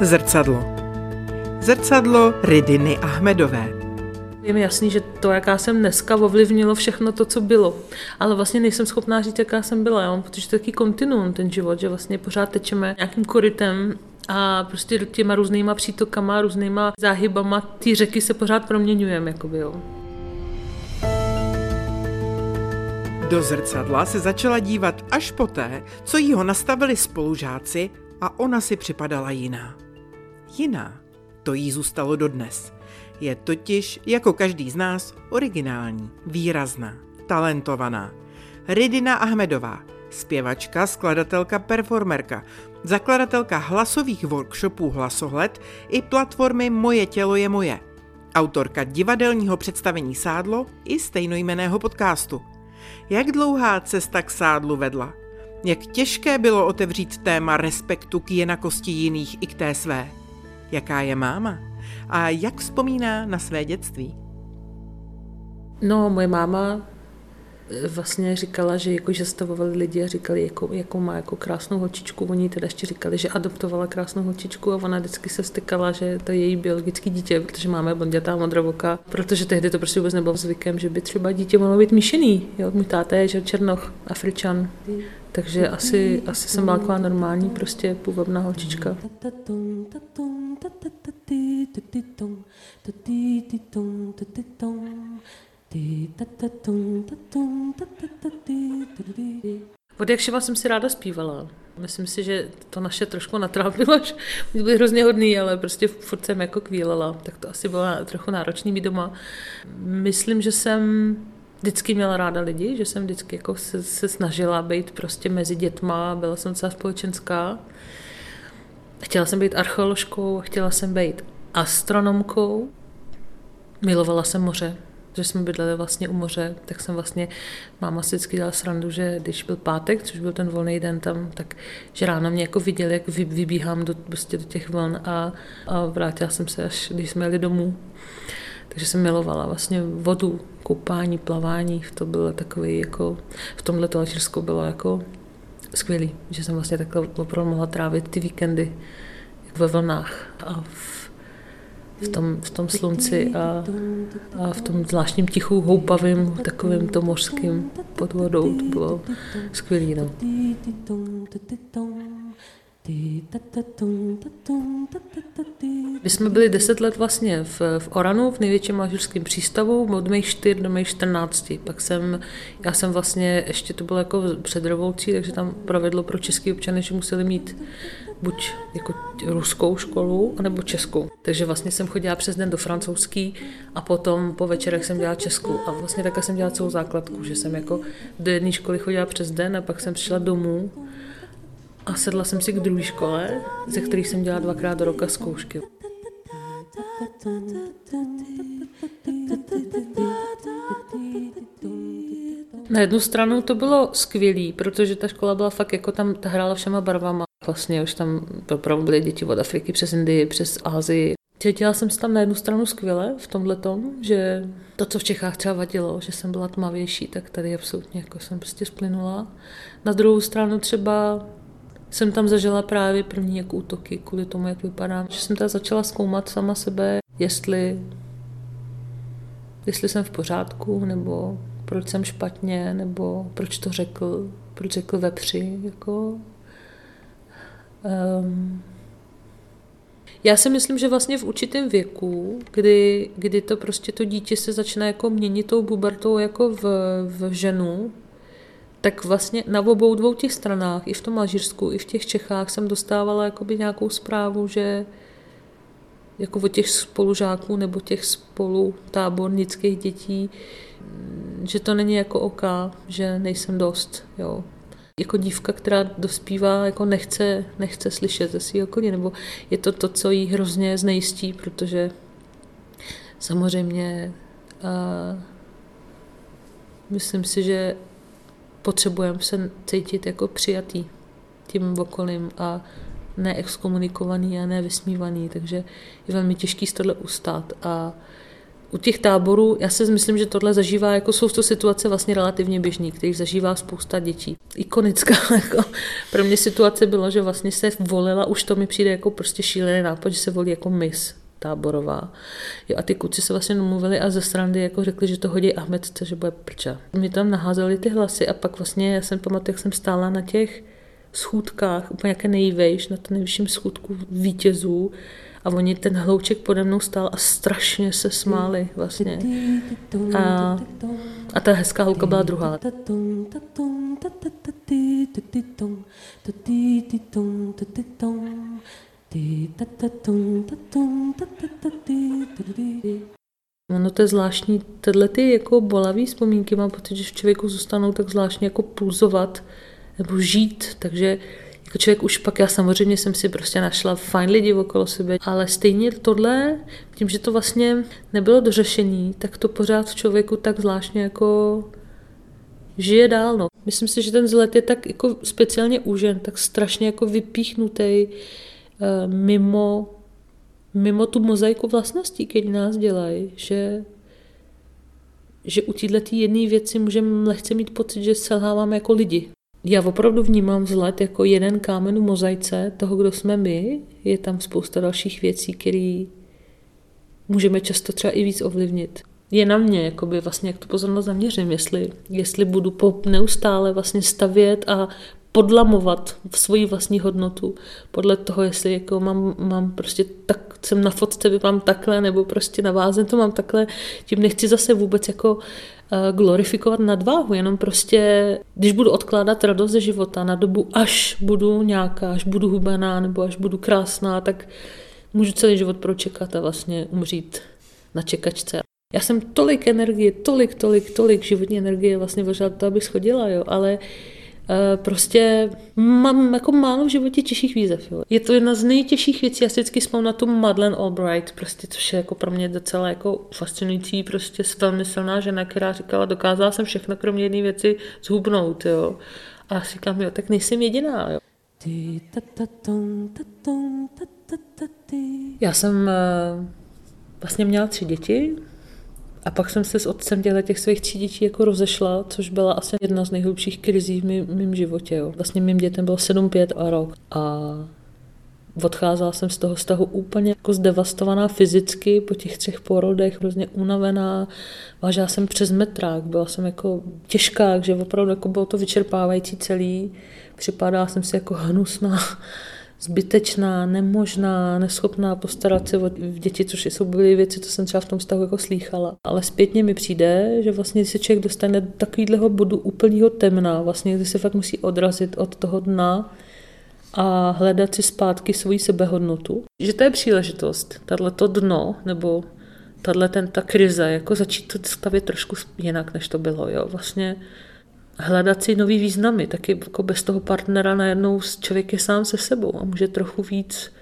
Zrcadlo. Zrcadlo Ridiny Ahmedové. Je mi jasný, že to, jaká jsem dneska, ovlivnilo všechno to, co bylo. Ale vlastně nejsem schopná říct, jaká jsem byla, jo? protože to je takový kontinuum ten život, že vlastně pořád tečeme nějakým korytem a prostě těma různýma přítokama, různýma záhybama ty řeky se pořád proměňujeme, jakoby, jo. Do zrcadla se začala dívat až poté, co jí ho nastavili spolužáci a ona si připadala jiná. Jiná. To jí zůstalo dodnes. Je totiž, jako každý z nás, originální, výrazná, talentovaná. Ridina Ahmedová, zpěvačka, skladatelka, performerka, zakladatelka hlasových workshopů Hlasohled i platformy Moje tělo je moje. Autorka divadelního představení Sádlo i stejnojmeného podcastu. Jak dlouhá cesta k sádlu vedla? Jak těžké bylo otevřít téma respektu k jinakosti jiných i k té své? Jaká je máma? A jak vzpomíná na své dětství? No, moje máma vlastně říkala, že jako že stavovali lidi a říkali, jako, jako má jako krásnou holčičku. Oni teda ještě říkali, že adoptovala krásnou holčičku a ona vždycky se stykala, že to je její biologické dítě, protože máme blondětá modrovoka, protože tehdy to prostě vůbec nebylo zvykem, že by třeba dítě mohlo být míšený. Jo? Můj táta je že černoch, afričan. Takže asi, asi jsem byla taková normální, prostě půvabná holčička. Od jak jsem si ráda zpívala. Myslím si, že to naše trošku natrápilo, že byly hrozně hodný, ale prostě furt jsem jako kvílela, tak to asi bylo trochu náročný být doma. Myslím, že jsem vždycky měla ráda lidi, že jsem vždycky jako se, se snažila být prostě mezi dětma, byla jsem celá společenská. Chtěla jsem být archeoložkou, chtěla jsem být astronomkou, milovala jsem moře, že jsme bydleli vlastně u moře, tak jsem vlastně, máma si vždycky dělala srandu, že když byl pátek, což byl ten volný den tam, tak že ráno mě jako viděli, jak vybíhám do, prostě do těch vln a, a vrátila jsem se, až když jsme jeli domů. Takže jsem milovala vlastně vodu, koupání, plavání, to bylo takový jako, v tomhle to bylo jako skvělý, že jsem vlastně takhle opravdu mohla trávit ty víkendy ve vlnách a v, v, tom, v tom slunci a, a v tom zvláštním tichu houpavým, takovým to mořským pod vodou, to bylo skvělý. No. My jsme byli deset let vlastně v, v Oranu, v největším alžírském přístavu, od mých čtyř do mých čtrnácti. Pak jsem, já jsem vlastně, ještě to bylo jako před revolucí, takže tam pravidlo pro český občany, že museli mít buď jako ruskou školu, anebo českou. Takže vlastně jsem chodila přes den do francouzský a potom po večerech jsem dělala českou. A vlastně takhle jsem dělala celou základku, že jsem jako do jedné školy chodila přes den a pak jsem přišla domů a sedla jsem si k druhé škole, ze kterých jsem dělala dvakrát do roka zkoušky. Na jednu stranu to bylo skvělé, protože ta škola byla fakt jako tam ta hrála všema barvama. Vlastně už tam opravdu byly děti od Afriky přes Indii, přes Asii. Cítila jsem se tam na jednu stranu skvěle v tomhle tom, že to, co v Čechách třeba vadilo, že jsem byla tmavější, tak tady absolutně jako jsem prostě splynula. Na druhou stranu třeba jsem tam zažila právě první jako útoky kvůli tomu, jak vypadám. Že jsem tam začala zkoumat sama sebe, jestli, jestli jsem v pořádku, nebo proč jsem špatně, nebo proč to řekl, proč řekl vepři, jako... Um, já si myslím, že vlastně v určitém věku, kdy, kdy to prostě to dítě se začne jako měnit tou bubertou jako v, v ženu, tak vlastně na obou dvou těch stranách, i v tom Alžírsku, i v těch Čechách jsem dostávala jakoby nějakou zprávu, že jako od těch spolužáků nebo těch spolutábornických dětí, že to není jako oka, že nejsem dost, jo. Jako dívka, která dospívá, jako nechce, nechce slyšet ze svého okolí, nebo je to to, co jí hrozně znejistí, protože samozřejmě uh, myslím si, že potřebujeme se cítit jako přijatý tím okolím a neexkomunikovaný a nevysmívaný, takže je velmi těžký z tohle ustát a u těch táborů, já si myslím, že tohle zažívá, jako jsou to situace vlastně relativně běžný, kterých zažívá spousta dětí. Ikonická, jako pro mě situace bylo, že vlastně se volila, už to mi přijde jako prostě šílený nápad, že se volí jako mis táborová. Jo, a ty kluci se vlastně domluvili a ze strany jako řekli, že to hodí Ahmed, že bude prča. Mi tam naházeli ty hlasy a pak vlastně, já jsem pamatuju, jak jsem stála na těch schůdkách, úplně jaké nejvejš, na tom nejvyšším schůdku vítězů a oni ten hlouček pode mnou stál a strašně se smáli vlastně. A, a ta hezká holka byla druhá. Ono to je zvláštní, tyhle ty jako bolavý vzpomínky mám pocit, že v člověku zůstanou tak zvláštně jako pulzovat nebo žít, takže jako člověk už pak, já samozřejmě jsem si prostě našla fajn lidi okolo sebe, ale stejně tohle, tím, že to vlastně nebylo dořešení, tak to pořád v člověku tak zvláštně jako žije dál. No. Myslím si, že ten zlet je tak jako speciálně užen, tak strašně jako vypíchnutý mimo, mimo tu mozaiku vlastností, které nás dělají, že že u této jedné věci můžeme lehce mít pocit, že selháváme jako lidi. Já opravdu vnímám vzhled jako jeden kámen v mozaice toho, kdo jsme my. Je tam spousta dalších věcí, které můžeme často třeba i víc ovlivnit. Je na mě, jakoby vlastně, jak tu pozornost zaměřím, jestli, jestli budu po neustále vlastně stavět a podlamovat v svoji vlastní hodnotu podle toho, jestli jako mám, mám prostě tak, jsem na fotce, vypadám takhle, nebo prostě na váze to mám takhle, tím nechci zase vůbec jako Eh, glorifikovat nadváhu, jenom prostě, když budu odkládat radost ze života na dobu, až budu nějaká, až budu hubená nebo až budu krásná, tak můžu celý život pročekat a vlastně umřít na čekačce. Já jsem tolik energie, tolik, tolik, tolik životní energie vlastně vložila to, abych schodila, jo, ale Eh, prostě mám jako málo v životě těžších výzev. Jo. Je to jedna z nejtěžších věcí, já si vždycky vzpomínám na tu Madeleine Albright, prostě, což je jako pro mě docela jako fascinující, prostě velmi silná žena, která říkala, dokázala jsem všechno, kromě jedné věci, zhubnout. Jo. A já si říkám, jo, tak nejsem jediná. Jo. Já jsem eh, vlastně měla tři děti, a pak jsem se s otcem těchto těch svých tří dětí jako rozešla, což byla asi jedna z nejhlubších krizí v mým, mým životě. Jo. Vlastně mým dětem bylo 7, 5 a rok. A odcházela jsem z toho vztahu úplně jako zdevastovaná fyzicky po těch třech porodech, hrozně unavená. Vážila jsem přes metrák, byla jsem jako těžká, že opravdu jako bylo to vyčerpávající celý. Připadala jsem si jako hnusná zbytečná, nemožná, neschopná postarat se o děti, což jsou byly věci, co jsem třeba v tom vztahu jako slýchala. Ale zpětně mi přijde, že vlastně když se člověk dostane do takového bodu úplného temna, vlastně kdy se fakt musí odrazit od toho dna a hledat si zpátky svoji sebehodnotu. Že to je příležitost, tato dno, nebo tahle ten, ta krize, jako začít to stavět trošku jinak, než to bylo. Jo. Vlastně hledat si nový významy, taky jako bez toho partnera najednou člověk je sám se sebou a může trochu víc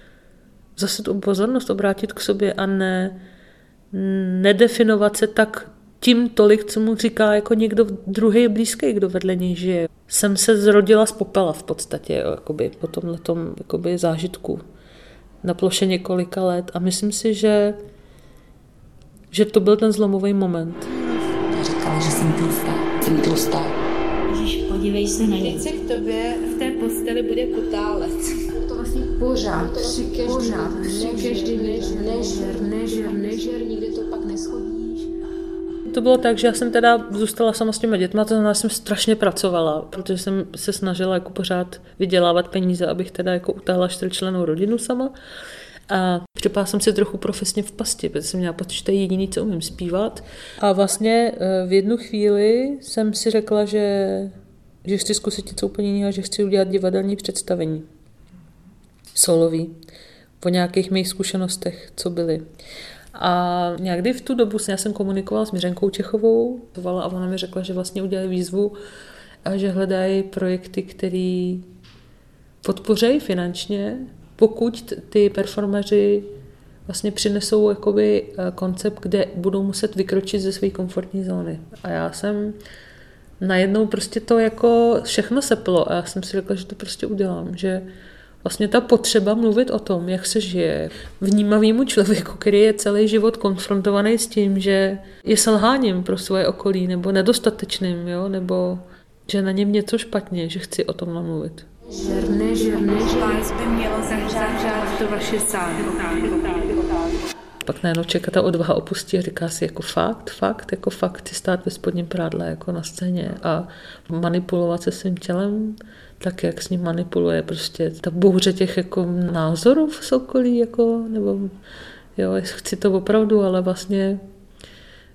zase tu pozornost obrátit k sobě a ne, nedefinovat se tak tím tolik, co mu říká jako někdo druhý blízký, kdo vedle něj žije. Jsem se zrodila z popela v podstatě, jo, jakoby, po tomhle zážitku na ploše několika let a myslím si, že, že to byl ten zlomový moment. Říkala, že jsem tlustá, jsem tlustá podívej se na ně. Teď se k tobě v té posteli bude potálec. To vlastně pořád, při každý, pořád, při každý nežer, nežer, nežer, nežer, nikdy to pak neschodíš. To bylo tak, že já jsem teda zůstala sama s těma dětma, to znamená, že jsem strašně pracovala, protože jsem se snažila jako pořád vydělávat peníze, abych teda jako utáhla čtyřčlenou rodinu sama. A připala jsem si trochu profesně v pasti, protože jsem měla pocit, že to je jediný, co umím zpívat. A vlastně eh, v jednu chvíli jsem si řekla, že že chci zkusit něco úplně jiného, že chci udělat divadelní představení. Solový. Po nějakých mých zkušenostech, co byly. A někdy v tu dobu já jsem komunikovala s Miřenkou Čechovou a ona mi řekla, že vlastně udělají výzvu a že hledají projekty, které podpořejí finančně, pokud ty performeři vlastně přinesou jakoby eh, koncept, kde budou muset vykročit ze své komfortní zóny. A já jsem najednou prostě to jako všechno seplo a já jsem si řekla, že to prostě udělám, že vlastně ta potřeba mluvit o tom, jak se žije vnímavýmu člověku, který je celý život konfrontovaný s tím, že je selháním pro svoje okolí, nebo nedostatečným, jo? nebo že na něm něco špatně, že chci o tom namluvit. Nežer, nežer. Vás by mělo zahřát to vaše sády. Pak najednou čeká ta odvaha opustí a říká si jako fakt, fakt, jako fakt chci stát ve spodním prádle jako na scéně a manipulovat se svým tělem, tak jak s ním manipuluje prostě ta bouře těch jako názorů v okolí, jako, nebo jo, chci to opravdu, ale vlastně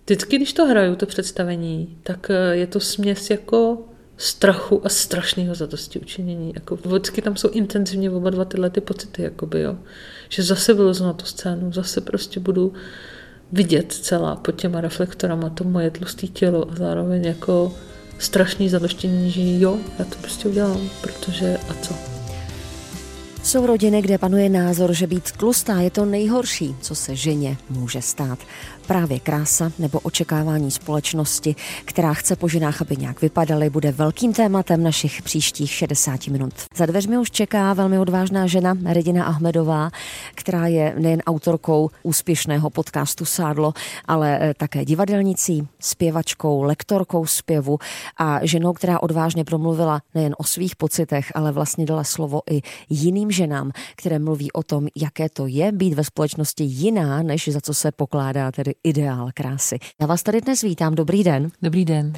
vždycky, když to hraju, to představení, tak eh, je to směs jako strachu a strašného zadosti učinění. Jako, vždycky tam jsou intenzivně oba dva tyhle ty pocity, jakoby, jo. že zase vylezu na tu scénu, zase prostě budu vidět celá pod těma reflektorama to moje tlusté tělo a zároveň jako strašný zadoštění, že jo, já to prostě udělám, protože a co. Jsou rodiny, kde panuje názor, že být tlustá je to nejhorší, co se ženě může stát. Právě krása nebo očekávání společnosti, která chce po ženách, aby nějak vypadaly, bude velkým tématem našich příštích 60 minut. Za dveřmi už čeká velmi odvážná žena Redina Ahmedová, která je nejen autorkou úspěšného podcastu Sádlo, ale eh, také divadelnicí, zpěvačkou, lektorkou zpěvu a ženou, která odvážně promluvila nejen o svých pocitech, ale vlastně dala slovo i jiným ženám, které mluví o tom, jaké to je být ve společnosti jiná, než za co se pokládá tedy ideál krásy. Já vás tady dnes vítám, dobrý den. Dobrý den.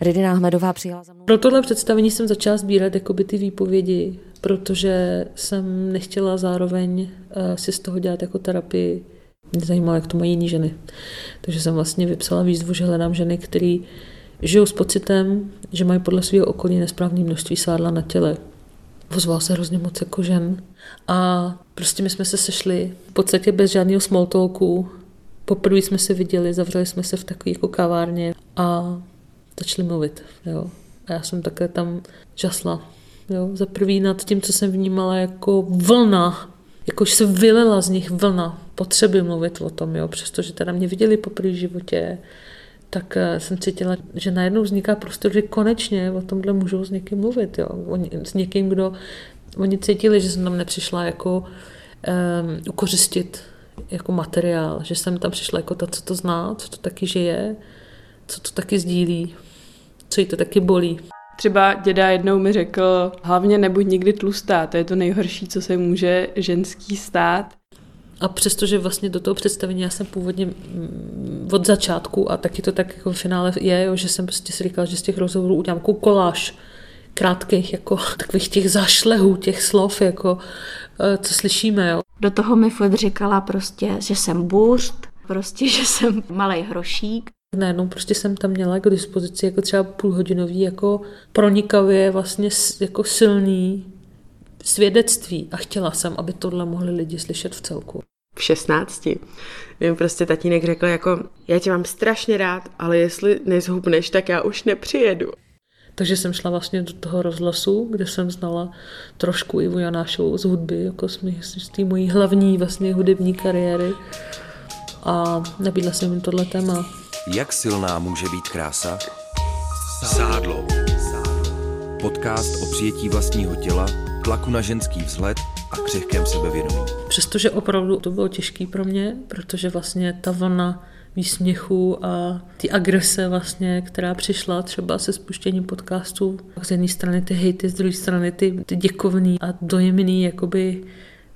Redina Ahmedová přijala za mnou. Pro tohle představení jsem začala sbírat jakoby ty výpovědi, protože jsem nechtěla zároveň uh, si z toho dělat jako terapii. Mě zajímalo, jak to mají jiný ženy. Takže jsem vlastně vypsala výzvu, že hledám ženy, které žijou s pocitem, že mají podle svého okolí nesprávné množství sádla na těle. Ozval se hrozně moc jako žen. A prostě my jsme se sešli v podstatě bez žádného small talku, Poprvé jsme se viděli, zavřeli jsme se v takové jako kavárně a začali mluvit. Jo. A já jsem také tam žasla. Jo. Za prvý nad tím, co jsem vnímala jako vlna, jakož se vylela z nich vlna potřeby mluvit o tom, jo. přestože teda mě viděli poprvé v životě, tak eh, jsem cítila, že najednou vzniká prostor, že konečně o tomhle můžou s někým mluvit. Jo. Oni, s někým, kdo oni cítili, že jsem tam nepřišla jako um, ukořistit jako materiál, že jsem tam přišla jako ta, co to zná, co to taky žije, co to taky sdílí, co jí to taky bolí. Třeba děda jednou mi řekl, hlavně nebuď nikdy tlustá, to je to nejhorší, co se může ženský stát. A přestože vlastně do toho představení já jsem původně mm, od začátku a taky to tak jako v finále je, jo, že jsem prostě si říkala, že z těch rozhovorů udělám jako koláž krátkých, jako takových těch zašlehů, těch slov, jako eh, co slyšíme. Jo. Do toho mi furt říkala prostě, že jsem burst, prostě, že jsem malý hrošík. Najednou prostě jsem tam měla k dispozici jako třeba půlhodinový jako pronikavě vlastně jako silný svědectví a chtěla jsem, aby tohle mohli lidi slyšet v celku. V 16. Vím, prostě tatínek řekl jako, já tě mám strašně rád, ale jestli nezhubneš, tak já už nepřijedu. Takže jsem šla vlastně do toho rozhlasu, kde jsem znala trošku Ivu Janášovou z hudby, jako z, z té mojí hlavní vlastně hudební kariéry. A nabídla jsem jim tohle téma. Jak silná může být krása? Sádlo. Podcast o přijetí vlastního těla, tlaku na ženský vzhled a křehkém sebevědomí. Přestože opravdu to bylo těžké pro mě, protože vlastně ta vlna výsměchu a ty agrese vlastně, která přišla třeba se spuštěním podcastu. Z jedné strany ty hejty, z druhé strany ty, ty děkovný a dojemný jakoby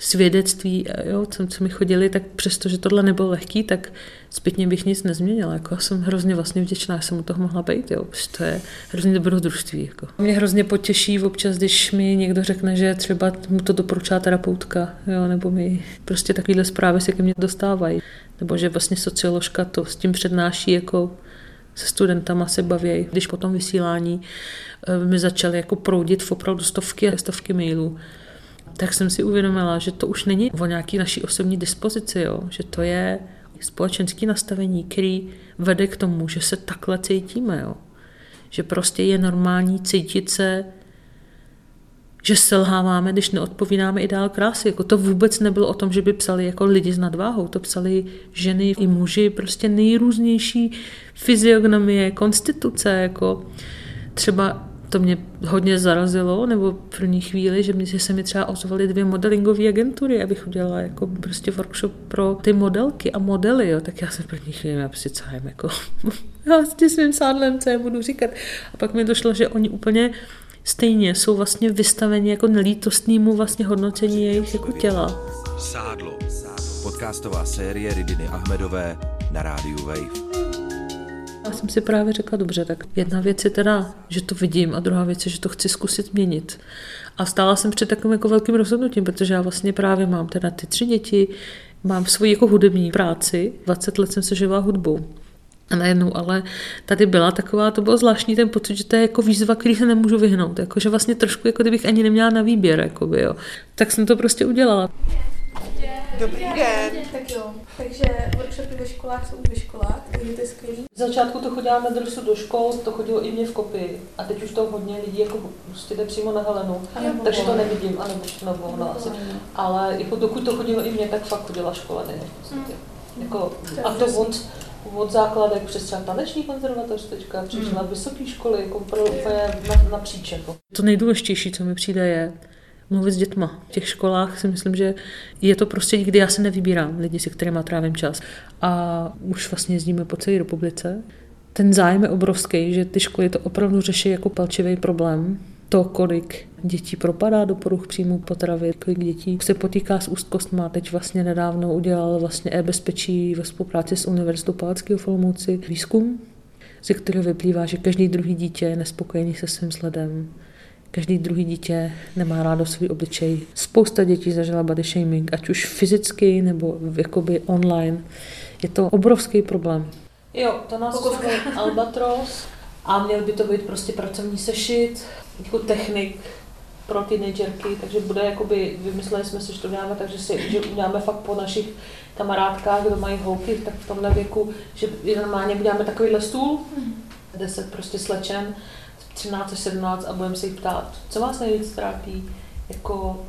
svědectví, jo, co, co mi chodili, tak přesto, že tohle nebylo lehký, tak zpětně bych nic nezměnila. Jako jsem hrozně vlastně vděčná, že jsem u toho mohla být. Jo. To je hrozně dobrodružství. Jako. Mě hrozně potěší občas, když mi někdo řekne, že třeba mu to doporučá terapeutka, jo, nebo mi prostě takovéhle zprávy se ke mně dostávají. Nebo že vlastně socioložka to s tím přednáší jako se studentama se baví. Když po tom vysílání eh, mi začaly jako proudit v opravdu stovky a stovky mailů, tak jsem si uvědomila, že to už není o nějaký naší osobní dispozici, jo? že to je společenské nastavení, který vede k tomu, že se takhle cítíme. Jo? Že prostě je normální cítit se, že selháváme, když neodpovídáme ideál krásy. Jako to vůbec nebylo o tom, že by psali jako lidi s nadváhou. To psali ženy i muži, prostě nejrůznější fyziognomie, konstituce. Jako třeba to mě hodně zarazilo, nebo v první chvíli, že, mě, se mi třeba ozvaly dvě modelingové agentury, abych udělala jako prostě workshop pro ty modelky a modely, jo. tak já jsem v první chvíli, já prostě co jim jako, já s tím svým sádlem, co je budu říkat. A pak mi došlo, že oni úplně stejně jsou vlastně vystaveni jako nelítostnému vlastně hodnocení jejich jako těla. Sádlo. Podcastová série Ridiny Ahmedové na rádiu Wave. Já jsem si právě řekla, dobře, tak jedna věc je teda, že to vidím a druhá věc je, že to chci zkusit měnit. A stála jsem před takovým jako velkým rozhodnutím, protože já vlastně právě mám teda ty tři děti, mám svoji jako hudební práci, 20 let jsem se živila hudbou. A najednou, ale tady byla taková, to bylo zvláštní ten pocit, že to je jako výzva, který se nemůžu vyhnout. Jako, že vlastně trošku, jako kdybych ani neměla na výběr. Jakoby, jo. Tak jsem to prostě udělala. Dobrý den. Tak jo, takže workshopy ve školách jsou ve školách, takže to je skvělý. V začátku to chodila na dresu do škol, to chodilo i mě v kopii. A teď už to hodně lidí jako prostě jde přímo na Helenu, takže to nevidím, anebo nebo no, asi. Ale jako dokud to chodilo i mě, tak fakt chodila škola denně. podstatě. Jako, a to od, od základek přes třeba taneční konzervatoř teďka, přes na vysoké školy, jako pro úplně na, napříč. Jako. To nejdůležitější, co mi přijde, je mluvit s dětma. V těch školách si myslím, že je to prostě, kdy já se nevybírám lidi, se kterými trávím čas. A už vlastně jezdíme po celé republice. Ten zájem je obrovský, že ty školy to opravdu řeší jako palčivý problém. To, kolik dětí propadá do poruch příjmu potravy, kolik dětí se potýká s úzkostma. Teď vlastně nedávno udělal vlastně e-bezpečí ve spolupráci s Univerzitou Palackého v Olomouci výzkum, ze kterého vyplývá, že každý druhý dítě je nespokojený se svým sledem. Každý druhý dítě nemá rádo svůj obličej. Spousta dětí zažila body shaming, ať už fyzicky nebo jakoby online. Je to obrovský problém. Jo, to nás oslovil Albatros a měl by to být prostě pracovní sešit, jako technik pro teenagerky, takže bude jakoby, vymysleli jsme si, že to děláme, takže si, že uděláme fakt po našich kamarádkách, kdo mají holky, tak v tomhle věku, že normálně uděláme takovýhle stůl, deset prostě slečen, 13 až 17 a budeme se jich ptát, co vás nejvíc trápí, jako,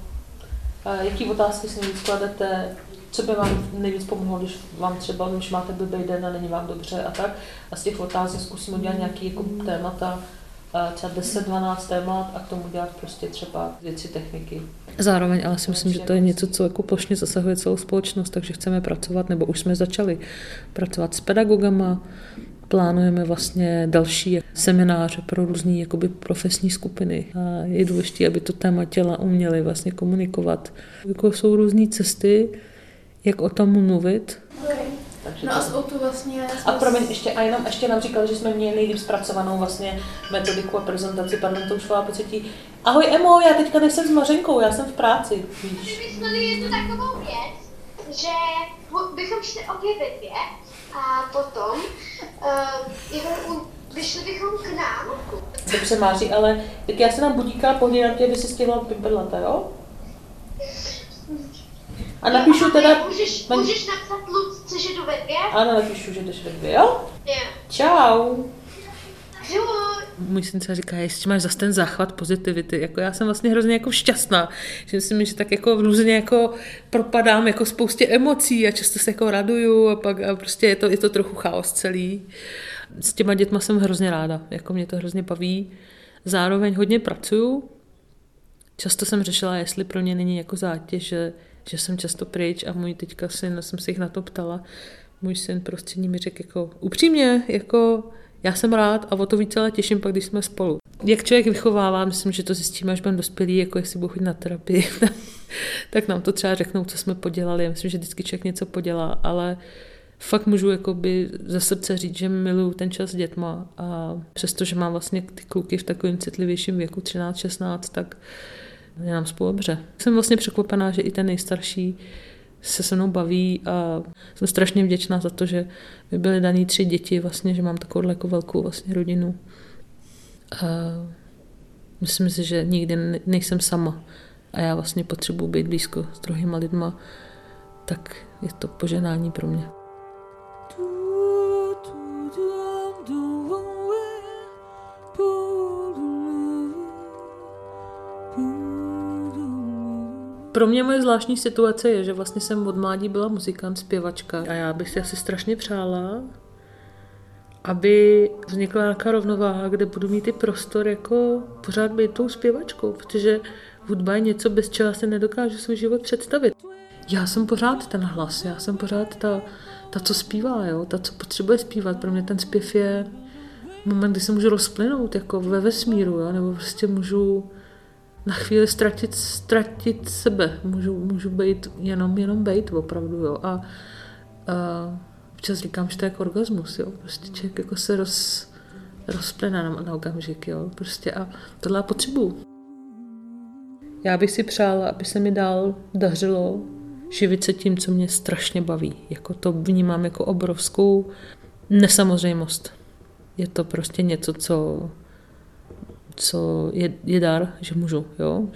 uh, jaký otázky si nejvíc kladete, co by vám nejvíc pomohlo, když vám třeba, když máte blbý den a není vám dobře a tak. A z těch otázek zkusím udělat nějaký jako témata, uh, třeba 10-12 témat a k tomu dělat prostě třeba věci techniky. Zároveň ale si myslím, že to je něco, co jako plošně zasahuje celou společnost, takže chceme pracovat, nebo už jsme začali pracovat s pedagogama, plánujeme vlastně další semináře pro různé jakoby profesní skupiny. A je důležité, aby to téma těla uměli vlastně komunikovat. Jako jsou různé cesty, jak o tom mluvit. Takže no a s tu vlastně... A promiň, ještě, a jenom ještě nám říkali, že jsme měli nejlíp zpracovanou vlastně metodiku a prezentaci, pardon, to už byla pocití. Ahoj Emo, já teďka nejsem s Mařenkou, já jsem v práci, víš. Vymysleli jednu takovou věc, že bychom šli obě ve dvě a potom uh, vyšli bychom k nám. Dobře, Máří, ale tak já se nám budíka pohlídám tě, aby si stihla pimpedlata, jo? A napíšu jo, teda... Můžeš, man... můžeš napsat Lucce, že jdu ve dvě? Ano, napíšu, že jdeš ve dvě, jo? Jo. Čau. Jo. Můj syn se říká, jestli máš zase ten záchvat pozitivity. Jako já jsem vlastně hrozně jako šťastná, že myslím, že tak jako různě jako propadám jako spoustě emocí a často se jako raduju a pak a prostě je to, je to trochu chaos celý. S těma dětma jsem hrozně ráda, jako mě to hrozně baví. Zároveň hodně pracuju. Často jsem řešila, jestli pro ně není jako zátěž, že, že jsem často pryč a můj teďka syn, jsem se jich na to ptala, můj syn prostě mi řekl jako upřímně, jako já jsem rád a o to více ale těším pak, když jsme spolu. Jak člověk vychovává, myslím, že to zjistíme, až budeme dospělí, jako jestli budu chodit na terapii, tak nám to třeba řeknou, co jsme podělali. Já myslím, že vždycky člověk něco podělá, ale fakt můžu jakoby ze srdce říct, že miluju ten čas s dětma a přestože mám vlastně ty kluky v takovém citlivějším věku 13-16, tak je nám spolu dobře. Jsem vlastně překvapená, že i ten nejstarší se se mnou baví a jsem strašně vděčná za to, že mi byly daný tři děti, vlastně, že mám takovou jako velkou vlastně rodinu. A myslím si, že nikdy nejsem sama a já vlastně potřebuji být blízko s druhýma lidma, tak je to poženání pro mě. Pro mě moje zvláštní situace je, že vlastně jsem od mládí byla muzikant, zpěvačka a já bych si asi strašně přála, aby vznikla nějaká rovnováha, kde budu mít i prostor jako pořád být tou zpěvačkou, protože hudba je něco, bez čeho se nedokážu svůj život představit. Já jsem pořád ten hlas, já jsem pořád ta, ta co zpívá, jo? ta, co potřebuje zpívat. Pro mě ten zpěv je moment, kdy se můžu rozplynout jako ve vesmíru, jo? nebo prostě můžu na chvíli ztratit, ztratit sebe. Můžu, můžu být jenom, jenom být opravdu. Jo? A, a občas říkám, že to je jako orgasmus. Jo? Prostě člověk jako se roz, rozplyne na, na okamžik. Jo? Prostě a tohle já potřebuju. Já bych si přála, aby se mi dál dařilo živit se tím, co mě strašně baví. Jako to vnímám jako obrovskou nesamozřejmost. Je to prostě něco, co, co je, je dar, že můžu. Jo?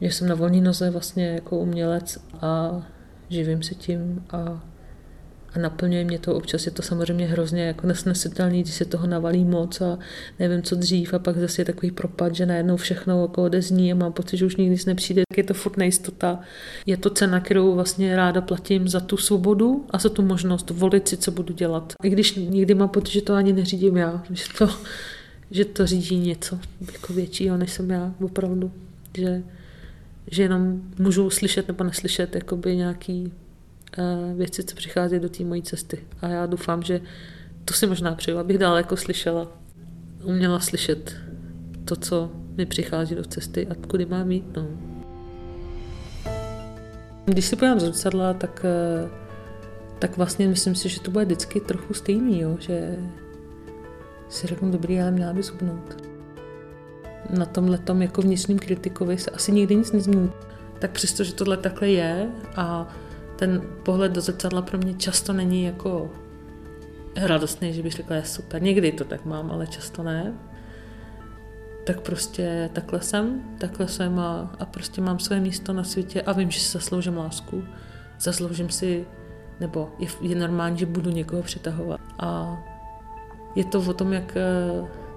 Že jsem na volné noze vlastně jako umělec a živím se tím a a naplňuje mě to. Občas je to samozřejmě hrozně jako nesnesitelný, když se toho navalí moc a nevím, co dřív a pak zase je takový propad, že najednou všechno jako odezní a mám pocit, že už nikdy nepřijde, tak je to furt nejistota. Je to cena, kterou vlastně ráda platím za tu svobodu a za tu možnost volit si, co budu dělat. I když někdy mám pocit, že to ani neřídím já, že to, že to řídí něco jako většího, než jsem já opravdu. Že, že jenom můžu slyšet nebo neslyšet jakoby nějaký Eh, věci, co přichází do té mojí cesty. A já doufám, že to si možná přeju, abych dál jako slyšela, uměla slyšet to, co mi přichází do cesty a kudy mám jít. No. Když si z zrcadla, tak, eh, tak vlastně myslím si, že to bude vždycky trochu stejný, jo? že si řeknu, dobrý, ale měla by zubnout. Na tomhle tom jako vnitřním kritikovi se asi nikdy nic nezmění. Tak přesto, že tohle takhle je a ten pohled do zrcadla pro mě často není jako radostný, že bych řekla, je super. Někdy to tak mám, ale často ne. Tak prostě takhle jsem, takhle jsem a, a prostě mám své místo na světě a vím, že si zasloužím lásku. Zasloužím si, nebo je, je normální, že budu někoho přitahovat. A je to o tom, jak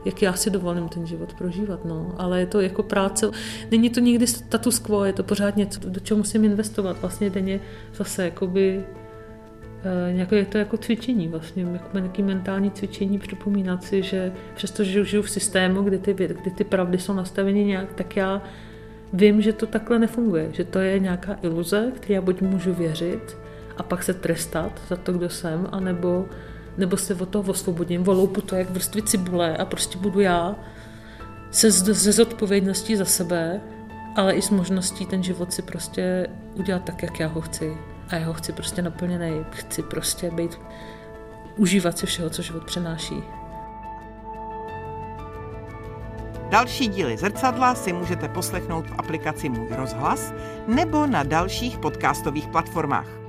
jak já si dovolím ten život prožívat, no. Ale je to jako práce, není to nikdy status quo, je to pořád něco, do čeho musím investovat. Vlastně denně zase jakoby Uh, nějaké je to jako cvičení vlastně, jako nějaké mentální cvičení, připomínat si, že přestože žiju v systému, kde ty, kde ty pravdy jsou nastaveny nějak, tak já vím, že to takhle nefunguje, že to je nějaká iluze, které já buď můžu věřit a pak se trestat za to, kdo jsem, anebo nebo se od toho osvobodím, voloupu to jak vrstvy cibule a prostě budu já se ze zodpovědností za sebe, ale i s možností ten život si prostě udělat tak, jak já ho chci. A já ho chci prostě naplněný. Chci prostě být, užívat si všeho, co život přenáší. Další díly Zrcadla si můžete poslechnout v aplikaci Můj rozhlas nebo na dalších podcastových platformách.